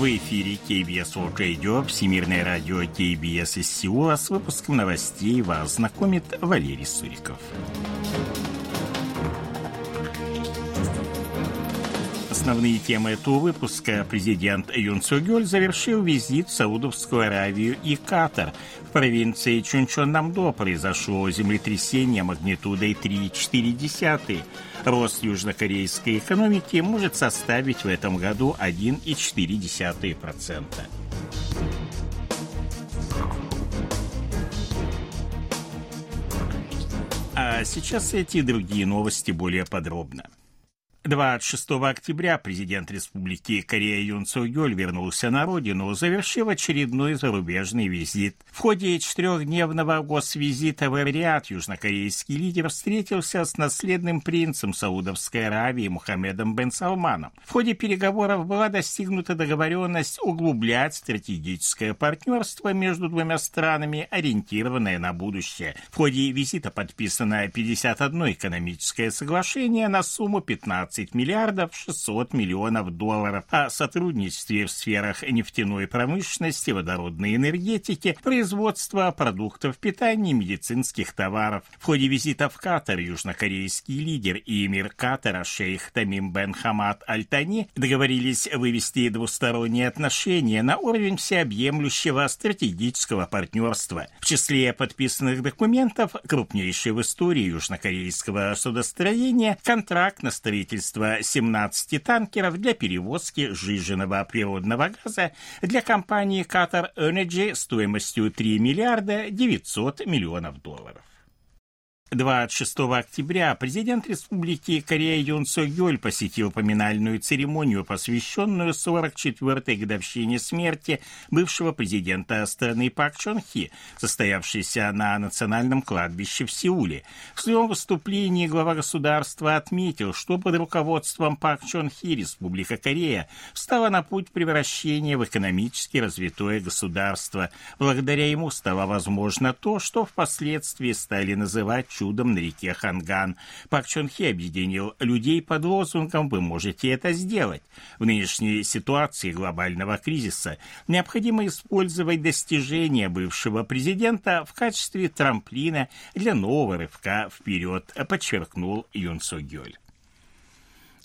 В эфире KBS World Radio, Всемирное радио KBS из Сеула. С выпуском новостей вас знакомит Валерий Суриков. Основные темы этого выпуска. Президент Юн Согёль завершил визит в Саудовскую Аравию и Катар. В провинции Чунчон-Намдо произошло землетрясение магнитудой 3,4. Рост южнокорейской экономики может составить в этом году 1,4%. А сейчас эти и другие новости более подробно. 26 октября президент Республики Корея Юн Су Гёль вернулся на родину, завершив очередной зарубежный визит. В ходе четырехдневного госвизита в Эриад южнокорейский лидер встретился с наследным принцем Саудовской Аравии Мухаммедом бен Салманом. В ходе переговоров была достигнута договоренность углублять стратегическое партнерство между двумя странами, ориентированное на будущее. В ходе визита подписано 51 экономическое соглашение на сумму 15 20 миллиардов 600 миллионов долларов о сотрудничестве в сферах нефтяной промышленности, водородной энергетики, производства продуктов питания и медицинских товаров. В ходе визита в Катар южнокорейский лидер и эмир Катара шейх Тамим бен Хамад Аль-Тани договорились вывести двусторонние отношения на уровень всеобъемлющего стратегического партнерства. В числе подписанных документов крупнейший в истории южнокорейского судостроения контракт на строительство строительство 17 танкеров для перевозки сжиженного природного газа для компании Qatar Energy стоимостью 3 миллиарда 900 миллионов долларов. 26 октября президент Республики Корея Юн Со Гёль посетил поминальную церемонию, посвященную 44-й годовщине смерти бывшего президента страны Пак Чон Хи, состоявшейся на национальном кладбище в Сеуле. В своем выступлении глава государства отметил, что под руководством Пак Чон Хи Республика Корея встала на путь превращения в экономически развитое государство. Благодаря ему стало возможно то, что впоследствии стали называть чудом на реке Ханган. Пак Чон Хе объединил людей под лозунгом «Вы можете это сделать». В нынешней ситуации глобального кризиса необходимо использовать достижения бывшего президента в качестве трамплина для нового рывка вперед, подчеркнул Юн Со Гёль.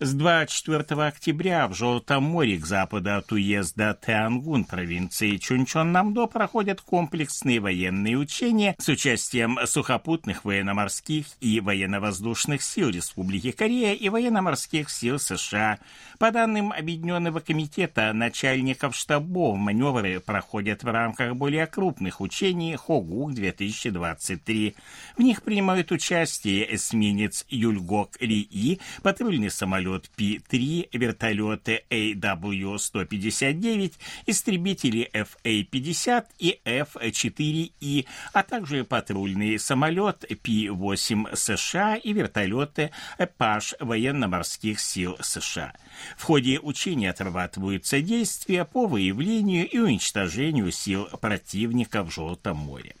С 24 октября в Желтом море к западу от уезда Теангун провинции Чунчон-Намдо проходят комплексные военные учения с участием сухопутных военно-морских и военно-воздушных сил Республики Корея и военно-морских сил США. По данным Объединенного комитета начальников штабов, маневры проходят в рамках более крупных учений Хогук-2023. В них принимают участие эсминец Юльгок Ри-И, патрульный самолет самолет P-3, вертолеты AW-159, истребители FA-50 и F-4И, а также патрульный самолет P-8 США и вертолеты ПАШ военно-морских сил США. В ходе учения отрабатываются действия по выявлению и уничтожению сил противника в Желтом море.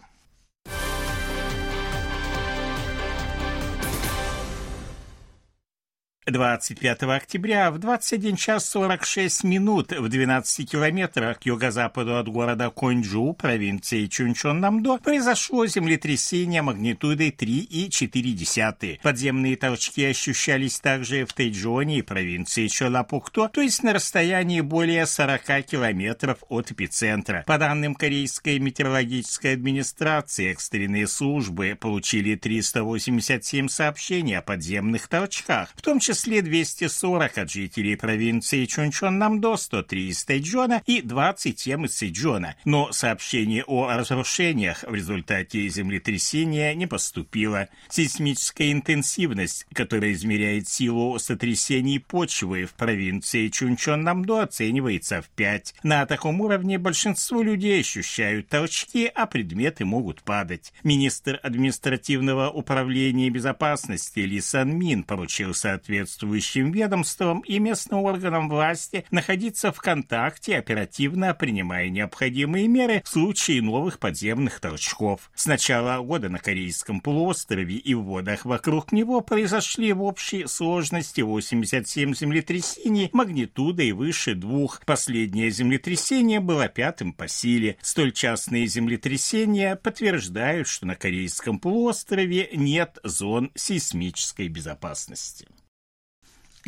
25 октября в 21 час 46 минут в 12 километрах к юго-западу от города Конджу, провинции Чунчон-Намдо, произошло землетрясение магнитудой 3,4. Подземные толчки ощущались также в Тайджоне и провинции Чолапукто, то есть на расстоянии более 40 километров от эпицентра. По данным Корейской метеорологической администрации, экстренные службы получили 387 сообщений о подземных толчках, в том числе числе 240 от жителей провинции Чунчон-Намдо, 103 из Тэджона и 27 из Сэджона. Но сообщение о разрушениях в результате землетрясения не поступило. Сейсмическая интенсивность, которая измеряет силу сотрясений почвы в провинции Чунчон-Намдо, оценивается в 5. На таком уровне большинство людей ощущают толчки, а предметы могут падать. Министр административного управления безопасности Ли Сан Мин поручил соответственно соответствующим ведомствам и местным органам власти находиться в контакте, оперативно принимая необходимые меры в случае новых подземных толчков. С начала года на Корейском полуострове и в водах вокруг него произошли в общей сложности 87 землетрясений магнитудой выше двух. Последнее землетрясение было пятым по силе. Столь частные землетрясения подтверждают, что на Корейском полуострове нет зон сейсмической безопасности.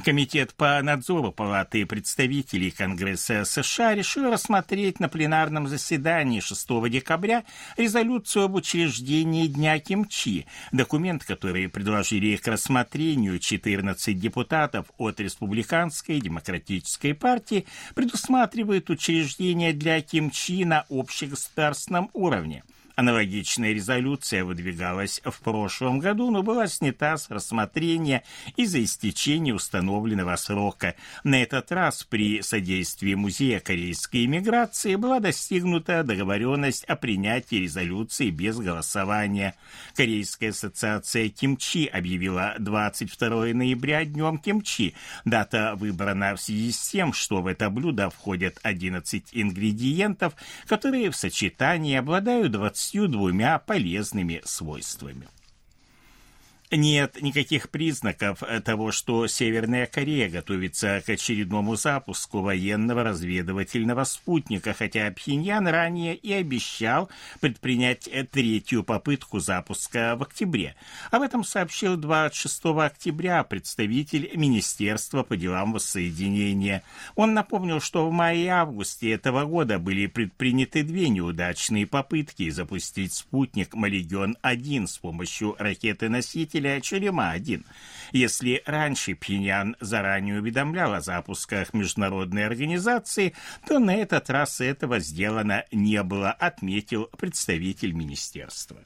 Комитет по надзору Палаты представителей Конгресса США решил рассмотреть на пленарном заседании 6 декабря резолюцию об учреждении Дня Кимчи, документ, который предложили к рассмотрению 14 депутатов от Республиканской демократической партии, предусматривает учреждение для Кимчи на общегосударственном уровне – Аналогичная резолюция выдвигалась в прошлом году, но была снята с рассмотрения из-за истечения установленного срока. На этот раз при содействии Музея корейской иммиграции была достигнута договоренность о принятии резолюции без голосования. Корейская ассоциация кимчи объявила 22 ноября днем кимчи. Дата выбрана в связи с тем, что в это блюдо входят 11 ингредиентов, которые в сочетании обладают 20 двумя полезными свойствами. Нет никаких признаков того, что Северная Корея готовится к очередному запуску военного разведывательного спутника, хотя Пхеньян ранее и обещал предпринять третью попытку запуска в октябре. Об этом сообщил 26 октября представитель Министерства по делам воссоединения. Он напомнил, что в мае и августе этого года были предприняты две неудачные попытки запустить спутник «Малегион-1» с помощью ракеты-носителя носителя Черема-1. Если раньше Пхеньян заранее уведомлял о запусках международной организации, то на этот раз этого сделано не было, отметил представитель министерства.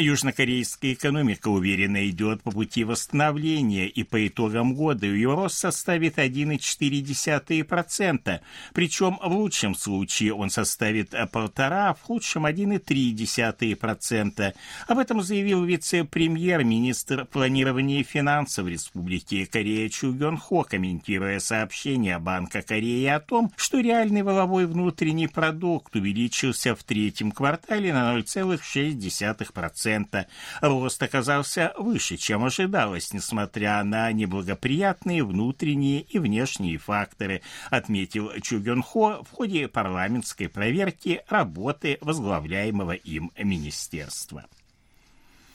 Южнокорейская экономика уверенно идет по пути восстановления, и по итогам года ее рост составит 1,4%, причем в лучшем случае он составит полтора, а в худшем 1,3%. Об этом заявил вице-премьер-министр планирования и финансов Республики Корея Чу Гён Хо, комментируя сообщение Банка Кореи о том, что реальный воловой внутренний продукт увеличился в третьем квартале на 0,6%. 2,5%. Рост оказался выше, чем ожидалось, несмотря на неблагоприятные внутренние и внешние факторы, отметил Чу Гён Хо в ходе парламентской проверки работы возглавляемого им министерства.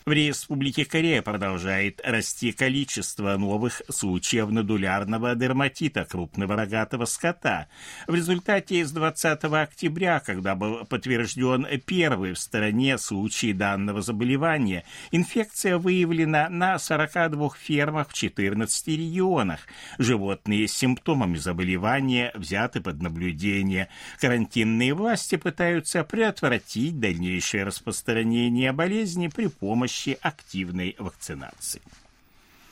В Республике Корея продолжает расти количество новых случаев надулярного дерматита крупного рогатого скота. В результате с 20 октября, когда был подтвержден первый в стране случай данного заболевания, инфекция выявлена на 42 фермах в 14 регионах. Животные с симптомами заболевания взяты под наблюдение. Карантинные власти пытаются предотвратить дальнейшее распространение болезни при помощи помощи активной вакцинации.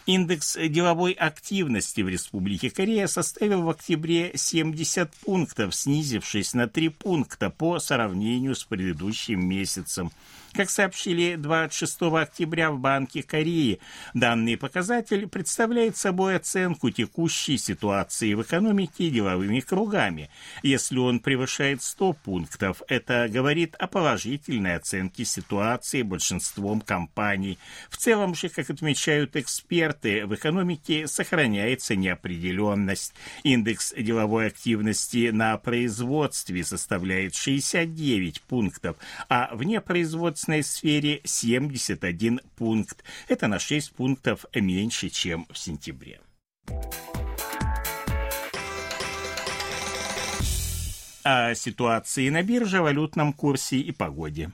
Индекс деловой активности в Республике Корея составил в октябре 70 пунктов, снизившись на 3 пункта по сравнению с предыдущим месяцем. Как сообщили 26 октября в Банке Кореи, данный показатель представляет собой оценку текущей ситуации в экономике деловыми кругами. Если он превышает 100 пунктов, это говорит о положительной оценке ситуации большинством компаний. В целом же, как отмечают эксперты, в экономике сохраняется неопределенность. Индекс деловой активности на производстве составляет 69 пунктов, а вне производства государственной сфере 71 пункт. Это на 6 пунктов меньше, чем в сентябре. О ситуации на бирже, валютном курсе и погоде.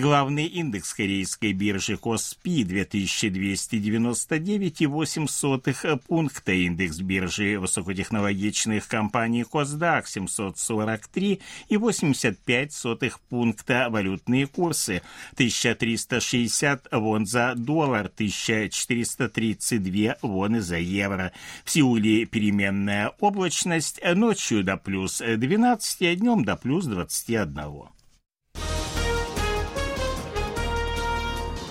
Главный индекс корейской биржи Коспи 2299,8 пункта. Индекс биржи высокотехнологичных компаний Косдак 743,85 пункта. Валютные курсы 1360 вон за доллар, 1432 вон за евро. В Сеуле переменная облачность, ночью до плюс 12, а днем до плюс 21.